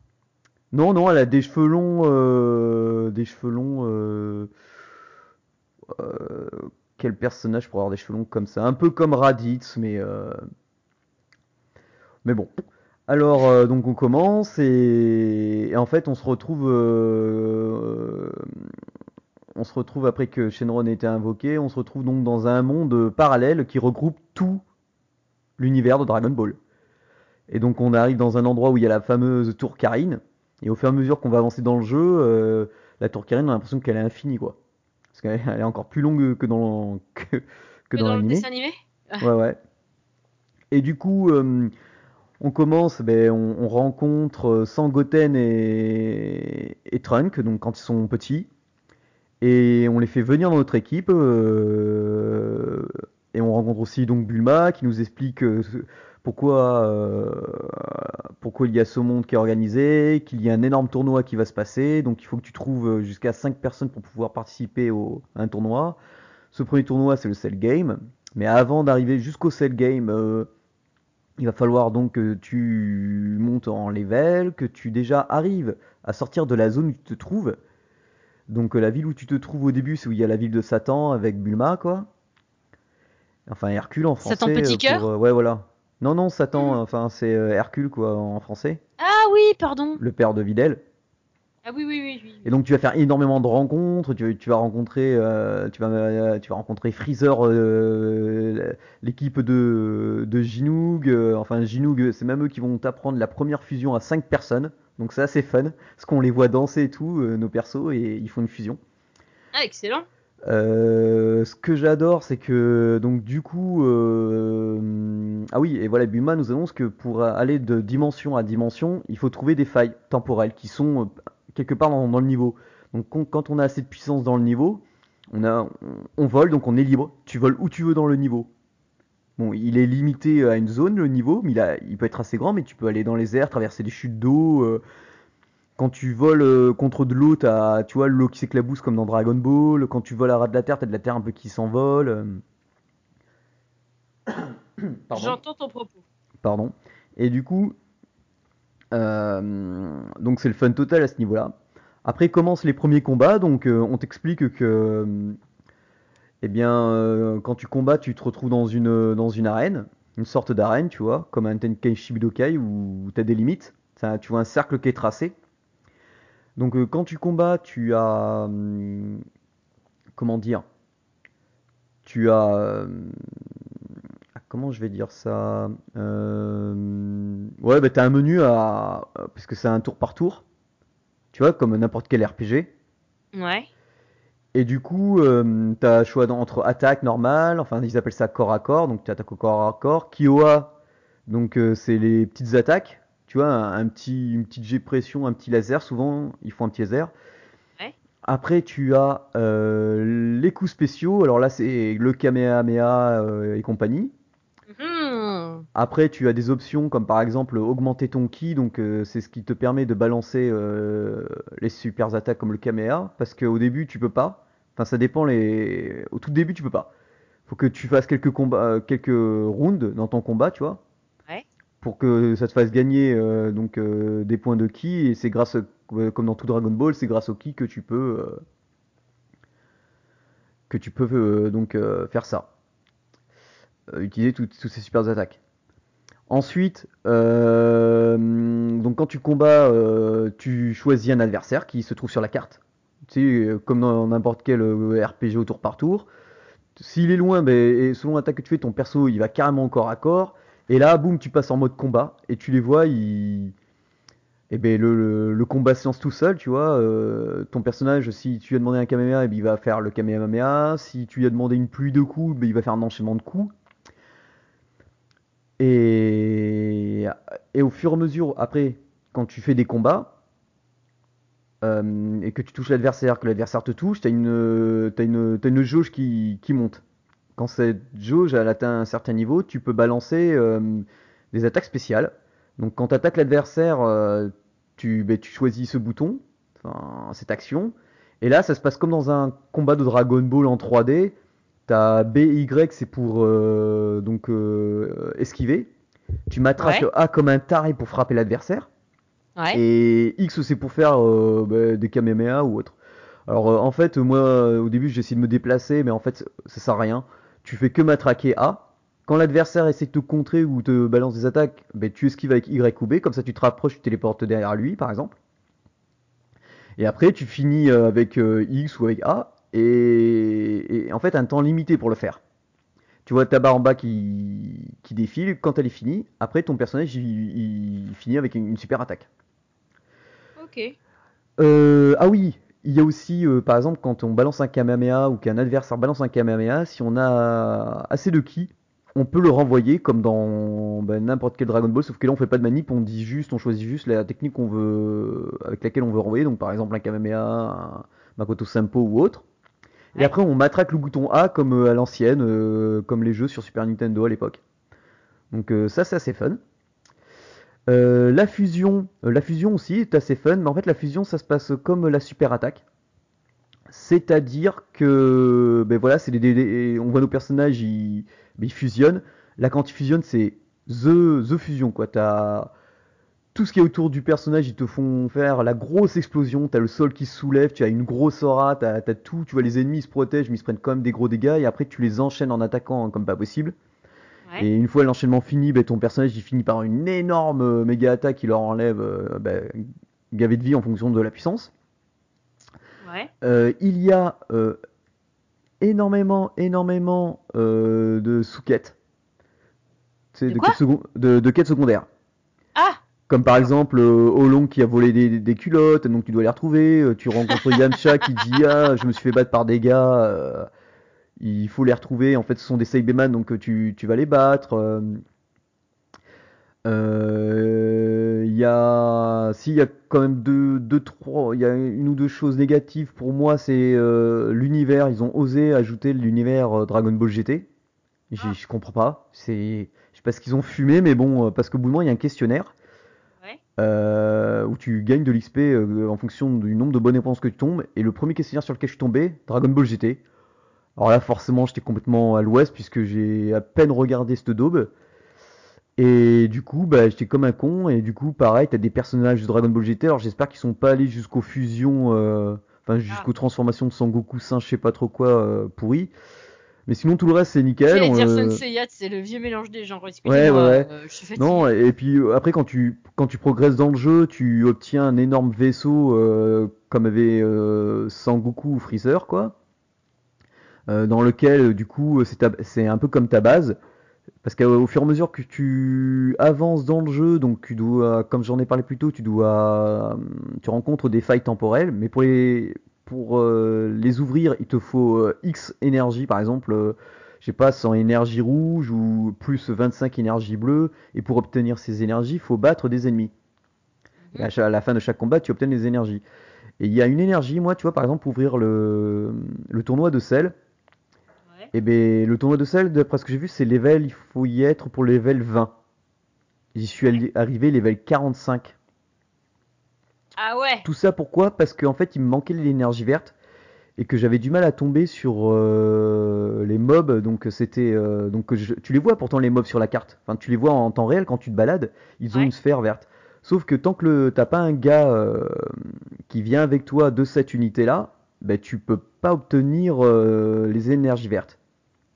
Non non, elle a des cheveux longs, des cheveux longs quel personnage pour avoir des cheveux longs comme ça Un peu comme Raditz, mais euh, mais bon. Alors euh, donc on commence et... en fait on se retrouve euh, on se retrouve après que Shenron ait été invoqué, on se retrouve donc dans un monde parallèle qui regroupe tout l'univers de Dragon Ball. Et donc on arrive dans un endroit où il y a la fameuse tour Karine et au fur et à mesure qu'on va avancer dans le jeu, la tour Karine on a l'impression qu'elle est infinie quoi. Parce qu'elle est encore plus longue que dans, que, que, dans, l'animé. animé? Ouais, ouais. Et du coup, euh, on commence, ben, on, rencontre euh, Sangoten et, et, Trunk, donc quand ils sont petits. Et on les fait venir dans notre équipe. Euh, et on rencontre aussi donc Bulma qui nous explique pourquoi, euh, pourquoi il y a ce monde qui est organisé, qu'il y a un énorme tournoi qui va se passer. Donc il faut que tu trouves euh, jusqu'à 5 personnes pour pouvoir participer au, à un tournoi. Ce premier tournoi, c'est le Cell Game. Mais avant d'arriver jusqu'au Cell Game, euh, il va falloir donc que tu montes en level, que tu déjà arrives à sortir de la zone où tu te trouves. Donc la ville où tu te trouves au début, c'est où il y a la ville de Satan avec Bulma, quoi. Enfin Hercule en français. Satan petit cœur? ouais, voilà. Non, non, Satan, hmm. enfin, c'est euh, Hercule, quoi, en français. Ah oui, pardon. Le père de Videl. Ah oui, oui, oui. oui. Et donc, tu vas faire énormément de rencontres. Tu, tu vas rencontrer, euh, tu vas, euh, tu vas rencontrer Freezer, l'équipe de, de Jinoog. enfin, Jinoog, c'est même eux qui vont t'apprendre la première fusion à 5 personnes. Donc, c'est assez fun. Parce qu'on les voit danser et tout, nos persos, et ils font une fusion. Ah, excellent. Euh, ce que j'adore, c'est que donc du coup, euh, ah oui, et voilà, Buma nous annonce que pour aller de dimension à dimension, il faut trouver des failles temporelles qui sont euh, quelque part dans, le niveau. Donc quand on a assez de puissance dans le niveau, on a, on, vole, donc on est libre. Tu voles où tu veux dans le niveau. Bon, il est limité à une zone le niveau, mais il peut être assez grand, mais tu peux aller dans les airs, traverser des chutes d'eau quand tu voles euh, contre de l'eau, t'as, tu vois, l'eau qui s'éclabousse comme dans Dragon Ball. Quand tu voles à ras de la terre, t'as de la terre un peu qui s'envole. J'entends ton propos. Pardon. Et du coup, euh, donc c'est le fun total à ce niveau-là. Après commencent les premiers combats, donc on t'explique que eh bien, quand tu combats, tu te retrouves dans une, dans une arène, une sorte d'arène, tu vois, comme un Tenkaichi Budokai où tu as des limites. tu vois un cercle qui est tracé. Donc quand tu combats, tu as... Hum, comment dire Tu as comment je vais dire ça euh, Ouais, bah t'as un menu à. Parce que c'est un tour par tour. Tu vois, comme n'importe quel RPG. Ouais. Et du coup, euh, t'as choix entre attaque normale, enfin ils appellent ça corps à corps, donc tu attaques au corps à corps. Kiowa, donc euh, c'est les petites attaques. Tu vois, un, petit, une petite jet pression, un petit laser, souvent ils font un petit laser. Ouais. Après, tu as les coups spéciaux. Alors là, c'est le Kamehameha et compagnie. Hmm. Après, tu as des options comme par exemple augmenter ton ki, donc euh, c'est ce qui te permet de balancer euh, les super attaques comme le Kamea, parce qu'au début tu peux pas. Enfin, ça dépend les. Au tout début, tu peux pas. Faut que tu fasses quelques combats, euh, quelques rounds dans ton combat, tu vois. Pour que ça te fasse gagner donc des points de ki, et c'est grâce, comme dans tout Dragon Ball, c'est grâce au ki que tu peux que tu peux donc faire ça. Euh, utiliser toutes ces super attaques. Ensuite, euh, donc quand tu combats, euh, tu choisis un adversaire qui se trouve sur la carte. Tu comme dans n'importe quel RPG au tour par tour. S'il est loin, ben, et selon l'attaque que tu fais, ton perso il va carrément corps à corps. Et là, boum, tu passes en mode combat et tu les vois, il... et ben, le, combat se lance tout seul, tu vois. ton personnage, si tu lui as demandé un Kamehameha, ben, il va faire le Kamehameha. Si tu lui as demandé une pluie de coups, ben, il va faire un enchaînement de coups. Et, au fur et à mesure, après, quand tu fais des combats, euh, et que tu touches l'adversaire, que l'adversaire te touche, tu as une, jauge qui, monte. Quand cette jauge elle atteint un certain niveau, tu peux balancer euh, des attaques spéciales. Donc quand tu attaques l'adversaire, euh, tu, ben, tu choisis ce bouton, cette action. Et là, ça se passe comme dans un combat de Dragon Ball en 3D. T'as B, Y, c'est pour euh, donc euh, esquiver. Tu matraques A comme un taré pour frapper l'adversaire. Et X, c'est pour faire euh, bah, des Kamehameha ou autre. Alors en fait, moi au début j'ai essayé de me déplacer, mais en fait ça sert à rien. Tu fais que matraquer A. Quand l'adversaire essaie de te contrer ou te balance des attaques, bah, tu esquives avec Y ou B, comme ça tu te rapproches, tu téléportes derrière lui par exemple. Et après tu finis avec X ou avec A, et, en fait un temps limité pour le faire. Tu vois ta barre en bas qui, qui défile, quand elle est finie, après ton personnage il, finit avec une, super attaque. Ok. Euh, ah oui, il y a aussi, euh, par exemple, quand on balance un Kamehameha ou qu'un adversaire balance un Kamehameha, si on a assez de ki, on peut le renvoyer comme dans ben, n'importe quel Dragon Ball, sauf que là on fait pas de manip, on dit juste, on choisit juste la technique qu'on veut, avec laquelle on veut renvoyer, donc par exemple un Kamehameha, un Makoto Sempo ou autre. Et après, on matraque le bouton A comme euh, à l'ancienne, euh, comme les jeux sur Super Nintendo à l'époque. Donc euh, ça, c'est assez fun. La fusion, la fusion aussi est assez fun, mais en fait la fusion ça se passe comme la super attaque. C'est-à-dire que, ben voilà, c'est on voit nos personnages, ils, fusionnent. Là quand ils fusionnent, c'est the, the fusion quoi. T'as tout ce qui est autour du personnage, ils te font faire la grosse explosion. T'as le sol qui se soulève, tu as une grosse aura, t'as as tout. Tu vois, les ennemis se protègent, mais ils se prennent quand même des gros dégâts. Et après, tu les enchaînes en attaquant hein, comme pas possible. Et une fois l'enchaînement fini, bah, ton personnage il finit par une énorme euh, méga attaque qui leur enlève euh, bah, gavé de vie en fonction de la puissance. Euh, il y a énormément, énormément de sous-quêtes. De, de, de quêtes secondaires. Ah comme par exemple euh, qui a volé des, culottes, donc tu dois les retrouver. Euh, tu rencontres Yamcha qui dit ah je me suis fait battre par des gars, euh, il faut les retrouver. En fait ce sont des Saibaman donc euh, tu, tu vas les battre. Il y a si il y a quand même deux, deux trois, il y a une ou deux choses négatives pour moi c'est l'univers. Ils ont osé ajouter l'univers Dragon Ball GT. Ah. Je comprends pas. C'est je sais pas ce qu'ils ont fumé mais bon parce qu'au bout de moi il y a un questionnaire euh, où tu gagnes de l'XP euh, en fonction du nombre de bonnes réponses que tu tombes. Et le premier questionnaire sur lequel je suis tombé, Dragon Ball GT. Alors là, forcément, j'étais complètement à l'ouest puisque j'ai à peine regardé cette daube. Et du coup, bah, j'étais comme un con. Et du coup, pareil, t'as des personnages de Dragon Ball GT. Alors j'espère qu'ils sont pas allés jusqu'aux fusions, euh, enfin ah. jusqu'aux transformations de Sangoku Saint, je sais pas trop quoi, euh, pourri. Mais sinon, tout le reste, c'est nickel. J'allais dire Senseiya, c'est le vieux mélange des genres. Ouais, ouais, ouais. Euh, non, et puis après, quand tu, quand tu progresses dans le jeu, tu obtiens un énorme vaisseau comme avait Sangoku ou Freezer, quoi. Dans lequel, du coup, c'est un peu comme ta base. Parce qu'au fur et à mesure que tu avances dans le jeu, donc tu dois, comme j'en ai parlé plus tôt, tu dois, tu rencontres des failles temporelles, mais pour les, pour euh, les ouvrir, il te faut euh, X énergie, par exemple, euh, je sais pas, 100 énergie rouge ou plus 25 énergie bleue, et pour obtenir ces énergies, il faut battre des ennemis. Et à, la fin de chaque combat, tu obtiens des énergies. Et il y a une énergie, moi, tu vois, par exemple, pour ouvrir le, le tournoi de sel, et eh ben le tournoi de sel, d'après ce que j'ai vu, c'est level, il faut y être pour level 20. J'y suis arrivé level 45. Ah ouais. Tout ça pourquoi? Parce qu'en fait, il me manquait l'énergie verte et que j'avais du mal à tomber sur euh, les mobs. Donc c'était euh, donc tu les vois pourtant les mobs sur la carte. Enfin, tu les vois en temps réel quand tu te balades. Ils ont une sphère verte. Sauf que tant que t'as pas un gars euh, qui vient avec toi de cette unité là, ben tu peux pas obtenir les énergies vertes.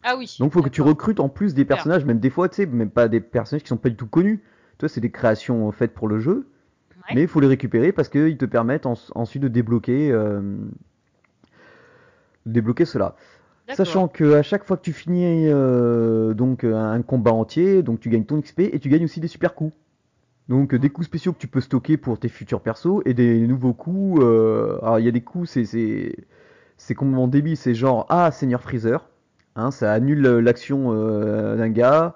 Ah oui. Donc il faut que tu recrutes en plus des personnages, même des fois, tu sais, même pas des personnages qui sont pas du tout connus. Toi, c'est des créations faites pour le jeu, mais il faut les récupérer parce qu'ils te permettent ensuite de débloquer, euh, débloquer cela. Sachant que à chaque fois que tu finis euh, donc un combat entier, donc tu gagnes ton XP et tu gagnes aussi des super coups. Donc des coups spéciaux que tu peux stocker pour tes futurs persos et des nouveaux coups. Euh, alors il y a des coups, c'est c'est c'est complètement débile, c'est genre ah Seigneur Freezer. Hein, ça annule euh, l'action euh, d'un gars.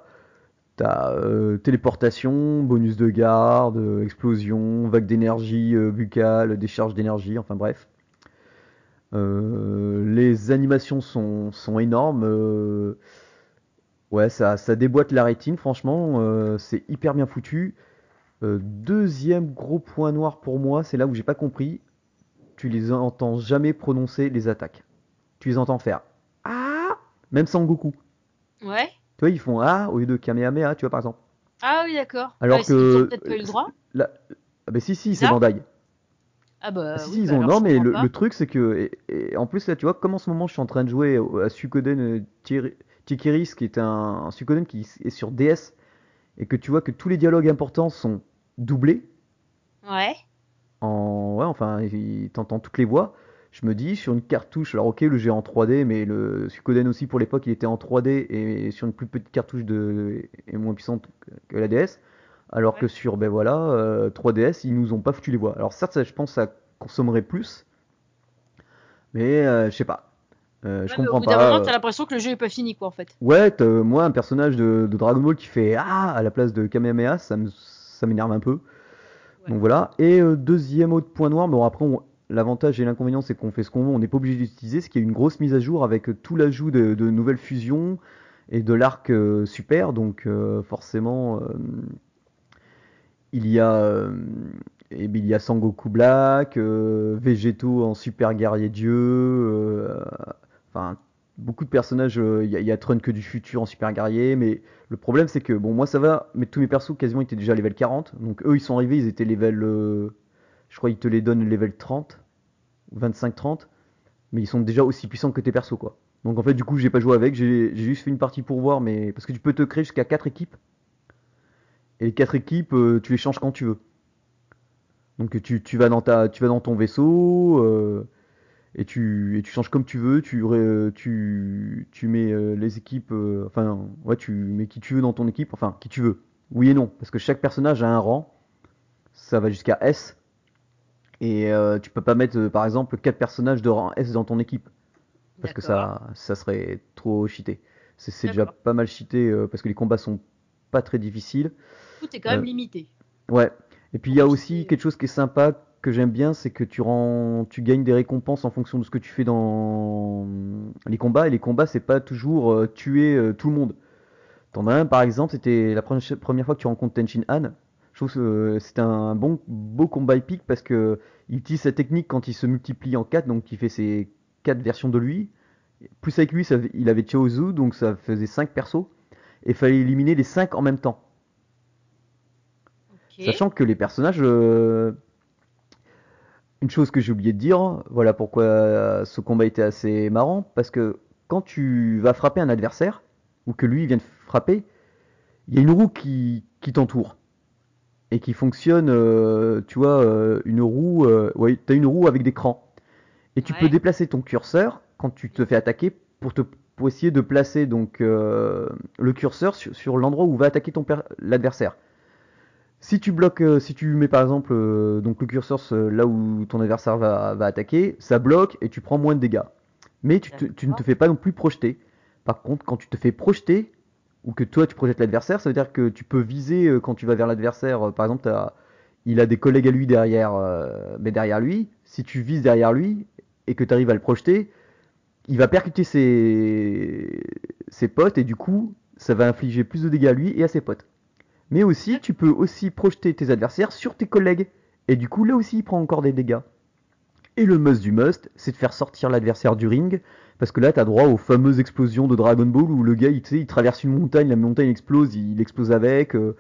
T'as euh, téléportation, bonus de garde, explosion, vague d'énergie buccale, décharge d'énergie, enfin bref. les animations sont, énormes. ouais, ça, ça déboîte la rétine, franchement. c'est hyper bien foutu. deuxième gros point noir pour moi, c'est là où j'ai pas compris. Tu les entends jamais prononcer les attaques. Tu les entends faire même sans Goku. Ouais. Tu vois, ils font A au lieu de Kamehameha, tu vois, par exemple. Ah oui, d'accord. Alors que. Ils ont peut-être pas eu le droit Ah bah si, si, c'est Bandai. Ah bah. Ah, si, si, ils bah ont. Non, mais le, truc, c'est que. Et, en plus, là, tu vois, comme en ce moment, je suis en train de jouer à Suikoden euh, Tikiris, qui est un, un Suikoden qui est sur DS, et que tu vois que tous les dialogues importants sont doublés. Ouais. En. Ouais, enfin, t'entends toutes les voix je me dis sur une cartouche, alors ok le géant en 3D, mais le Suikoden aussi pour l'époque il était en 3D et sur une plus petite cartouche de est moins puissante que la DS, alors que sur ben voilà 3DS euh, ils nous ont pas foutu les voix. Alors certes ça, je pense ça consommerait plus, mais euh, je sais pas. Euh, je comprends pas. t'as l'impression que le jeu est pas fini quoi en fait. Ouais, moi un personnage de, Dragon Ball qui fait ah à la place de Kamehameha, ça m'énerve un peu. Donc voilà. Et deuxième autre point noir, bon après on, L'avantage et l'inconvénient, c'est qu'on fait ce qu'on veut, on n'est pas obligé d'utiliser, ce qui est une grosse mise à jour avec tout l'ajout de, nouvelles fusions et de l'arc euh, super. Donc euh, forcément, euh, il y a et il y a Sangoku Black, Végétaux en super guerrier dieu, enfin beaucoup de personnages. Il y, a Trunks du futur en super guerrier, mais le problème c'est que bon moi ça va, mais tous mes persos quasiment étaient déjà level 40, donc eux ils sont arrivés, ils étaient level je crois qu'ils te les donnent level 30, 25-30, mais ils sont déjà aussi puissants que tes persos, quoi. Donc en fait, du coup, j'ai pas joué avec, j'ai juste fait une partie pour voir, mais parce que tu peux te créer jusqu'à 4 équipes. Et les 4 équipes, euh, tu les changes quand tu veux. Donc tu, vas, dans ta, tu vas dans ton vaisseau, euh, et, tu, et tu changes comme tu veux, tu, tu, tu mets euh, les équipes, enfin, ouais, tu mets qui tu veux dans ton équipe, enfin, qui tu veux. Oui et non, parce que chaque personnage a un rang, ça va jusqu'à S, et euh, tu peux pas mettre, euh, par exemple, 4 personnages de rang S dans ton équipe. Parce que ça, ça serait trop cheaté. C'est déjà pas mal cheaté euh, parce que les combats sont pas très difficiles. Tout est quand même limité. Ouais. Et puis il y a aussi quelque chose qui est sympa que j'aime bien, c'est que tu rends, tu gagnes des récompenses en fonction de ce que tu fais dans les combats. Et les combats, c'est pas toujours tuer tout le monde. T'en as un, par exemple, c'était la première fois que tu rencontres Tenshin Han. Je trouve que c'est un bon, beau combat épique parce que il utilise sa technique quand il se multiplie en 4, donc il fait ses 4 versions de lui. Plus avec lui, il avait Chaozu, donc ça faisait 5 persos. Et il fallait éliminer les 5 en même temps. Sachant que les personnages, une chose que j'ai oublié de dire, voilà pourquoi ce combat était assez marrant, parce que quand tu vas frapper un adversaire, ou que lui vient de frapper, il y a une roue qui, qui t'entoure et qui fonctionne, euh, tu vois, euh, une roue, euh, ouais, t'as une roue avec des crans. Et tu peux déplacer ton curseur quand tu te fais attaquer pour te pour essayer de placer donc le curseur sur, l'endroit où va attaquer ton l'adversaire. Si tu bloques, si tu mets par exemple donc le curseur là où ton adversaire va, va, attaquer, ça bloque et tu prends moins de dégâts. Mais tu, tu ne te fais pas non plus projeter. Par contre, quand tu te fais projeter, ou que toi tu projettes l'adversaire, ça veut dire que tu peux viser euh, quand tu vas vers l'adversaire. Euh, par exemple, il a des collègues à lui derrière, euh, mais derrière lui, si tu vises derrière lui et que tu arrives à le projeter, il va percuter ses... ses potes et du coup, ça va infliger plus de dégâts à lui et à ses potes. Mais aussi, tu peux aussi projeter tes adversaires sur tes collègues. Et du coup, là aussi, il prend encore des dégâts. Et le must du must, c'est de faire sortir l'adversaire du ring parce que là, tu as droit aux fameuses explosions de Dragon Ball où le gars, il, il traverse une montagne, la montagne explose, il, explose avec. Euh,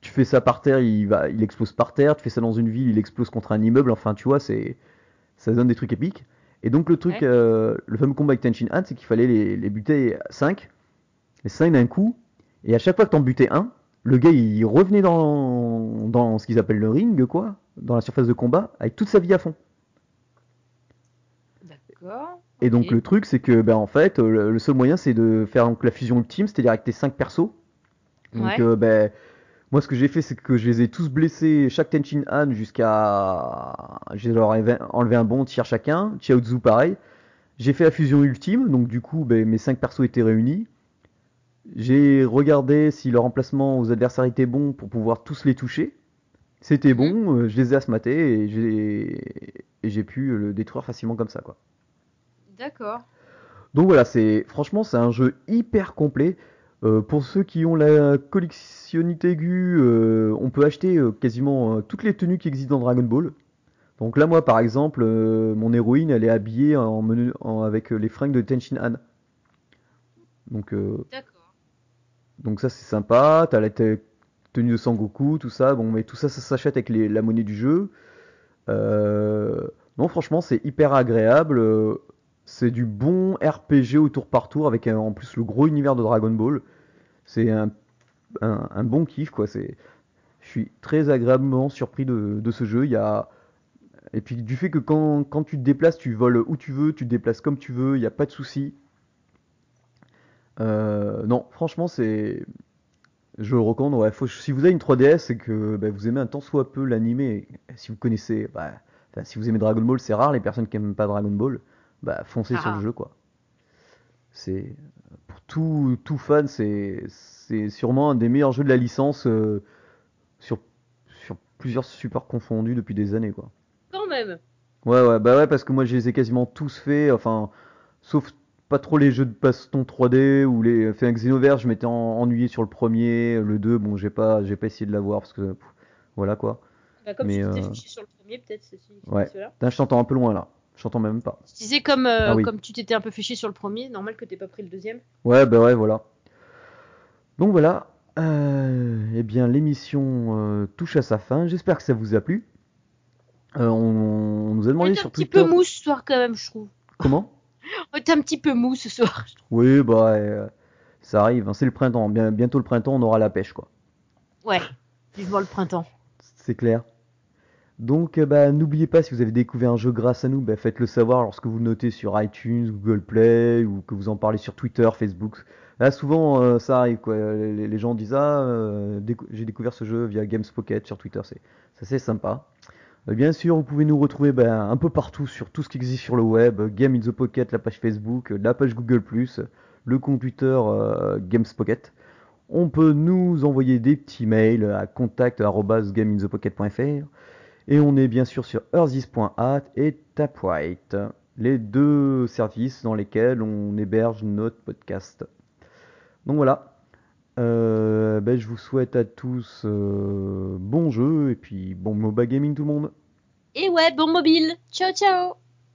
tu fais ça par terre, il, va, il explose par terre. Tu fais ça dans une ville, il explose contre un immeuble. Enfin, tu vois, c'est ça donne des trucs épiques. Et donc, le truc, euh, le fameux combat avec Tenshin Han, c'est qu'il fallait les, les, buter 5. Les 5 d'un coup. Et à chaque fois que t'en butais un, le gars, il revenait dans, dans ce qu'ils appellent le ring, quoi. Dans la surface de combat, avec toute sa vie à fond. D'accord. Et donc le truc, c'est que ben, en fait, le, seul moyen, c'est de faire donc, la fusion ultime, c'est-à-dire avec tes 5 persos. Donc euh, ben, moi, ce que j'ai fait, c'est que je les ai tous blessés, chaque Tenchin Han, jusqu'à. J'ai leur enlevé un bon tir chacun. Chiaozu, pareil. J'ai fait la fusion ultime, donc du coup, ben, mes 5 persos étaient réunis. J'ai regardé si leur emplacement aux adversaires était bon pour pouvoir tous les toucher. C'était bon, mhm. euh, je les ai asmatés et j'ai pu le détruire facilement comme ça, quoi. D'accord. Donc voilà, c'est franchement c'est un jeu hyper complet. Euh, pour ceux qui ont la collectionnite aiguë, euh, on peut acheter euh, quasiment toutes les tenues qui existent dans Dragon Ball. Donc là, moi, par exemple, mon héroïne, elle est habillée en menu, avec les fringues de Tenshin Han. Donc, ça, c'est sympa. T'as la tenue de Sangoku, tout ça. Bon, mais tout ça, ça s'achète avec la monnaie du jeu. non, franchement, c'est hyper agréable. C'est du bon RPG au tour par tour avec en plus le gros univers de Dragon Ball. C'est un, bon kiff quoi. Je suis très agréablement surpris de, ce jeu. Et puis du fait que quand, tu te déplaces, tu voles où tu veux, tu te déplaces comme tu veux, il n'y a pas de souci. Euh, non, franchement, c'est. Je le recommande. Si vous avez une 3DS et que bah, vous aimez un tant soit peu l'animé, si vous connaissez. Bah, si vous aimez Dragon Ball, c'est rare les personnes qui n'aiment pas Dragon Ball bah, foncez sur le ah. jeu, quoi. C'est pour tout, tout fan, c'est sûrement un des meilleurs jeux de la licence euh, sur sur plusieurs supports confondus depuis des années, quoi. Quand même. Ouais, ouais, bah ouais, parce que moi, je les ai quasiment tous faits, enfin, sauf pas trop les jeux de baston 3D ou les fait un Xenoverse, je m'étais ennuyé sur le premier, le 2, bon, j'ai pas j'ai pas essayé de l'avoir parce que voilà quoi. Bah, comme Mais, tu euh... sur le premier, peut-être c'est Ouais. je t'entends un peu loin là. J'entends même pas. Je disais comme, euh, ah comme tu t'étais un peu fiché sur le premier, normal que t'aies pas pris le deuxième. Ouais, bah ouais, voilà. Donc voilà. Euh, eh bien, l'émission euh, touche à sa fin. J'espère que ça vous a plu. on, nous a demandé sur Twitter. un petit peu mou ce soir quand même, je trouve. Comment? On était un petit peu mou ce soir. Oui, bah, ça arrive. Hein. c'est le printemps. Bien, bientôt le printemps, on aura la pêche, quoi. Ouais, vivement le printemps. C'est clair. Donc euh, bah, n'oubliez pas, si vous avez découvert un jeu grâce à nous, bah, faites-le savoir lorsque vous notez sur iTunes, Google Play, ou que vous en parlez sur Twitter, Facebook. Là souvent euh, ça arrive. Les, gens disent Ah, euh, j'ai découvert ce jeu via Games Pocket sur Twitter, c'est assez sympa. bien sûr, vous pouvez nous retrouver bah, un peu partout sur tout ce qui existe sur le web, Game in the Pocket, la page Facebook, la page Google+, le compte Twitter Games Pocket. On peut nous envoyer des petits mails à contact@gameinthepocket.fr. Et on est bien sûr sur earthis.at et Taprite, les deux services dans lesquels on héberge notre podcast. Donc voilà. Euh, ben, je vous souhaite à tous euh, bon jeu et puis bon mobile gaming tout le monde. Et ouais, bon mobile. Ciao ciao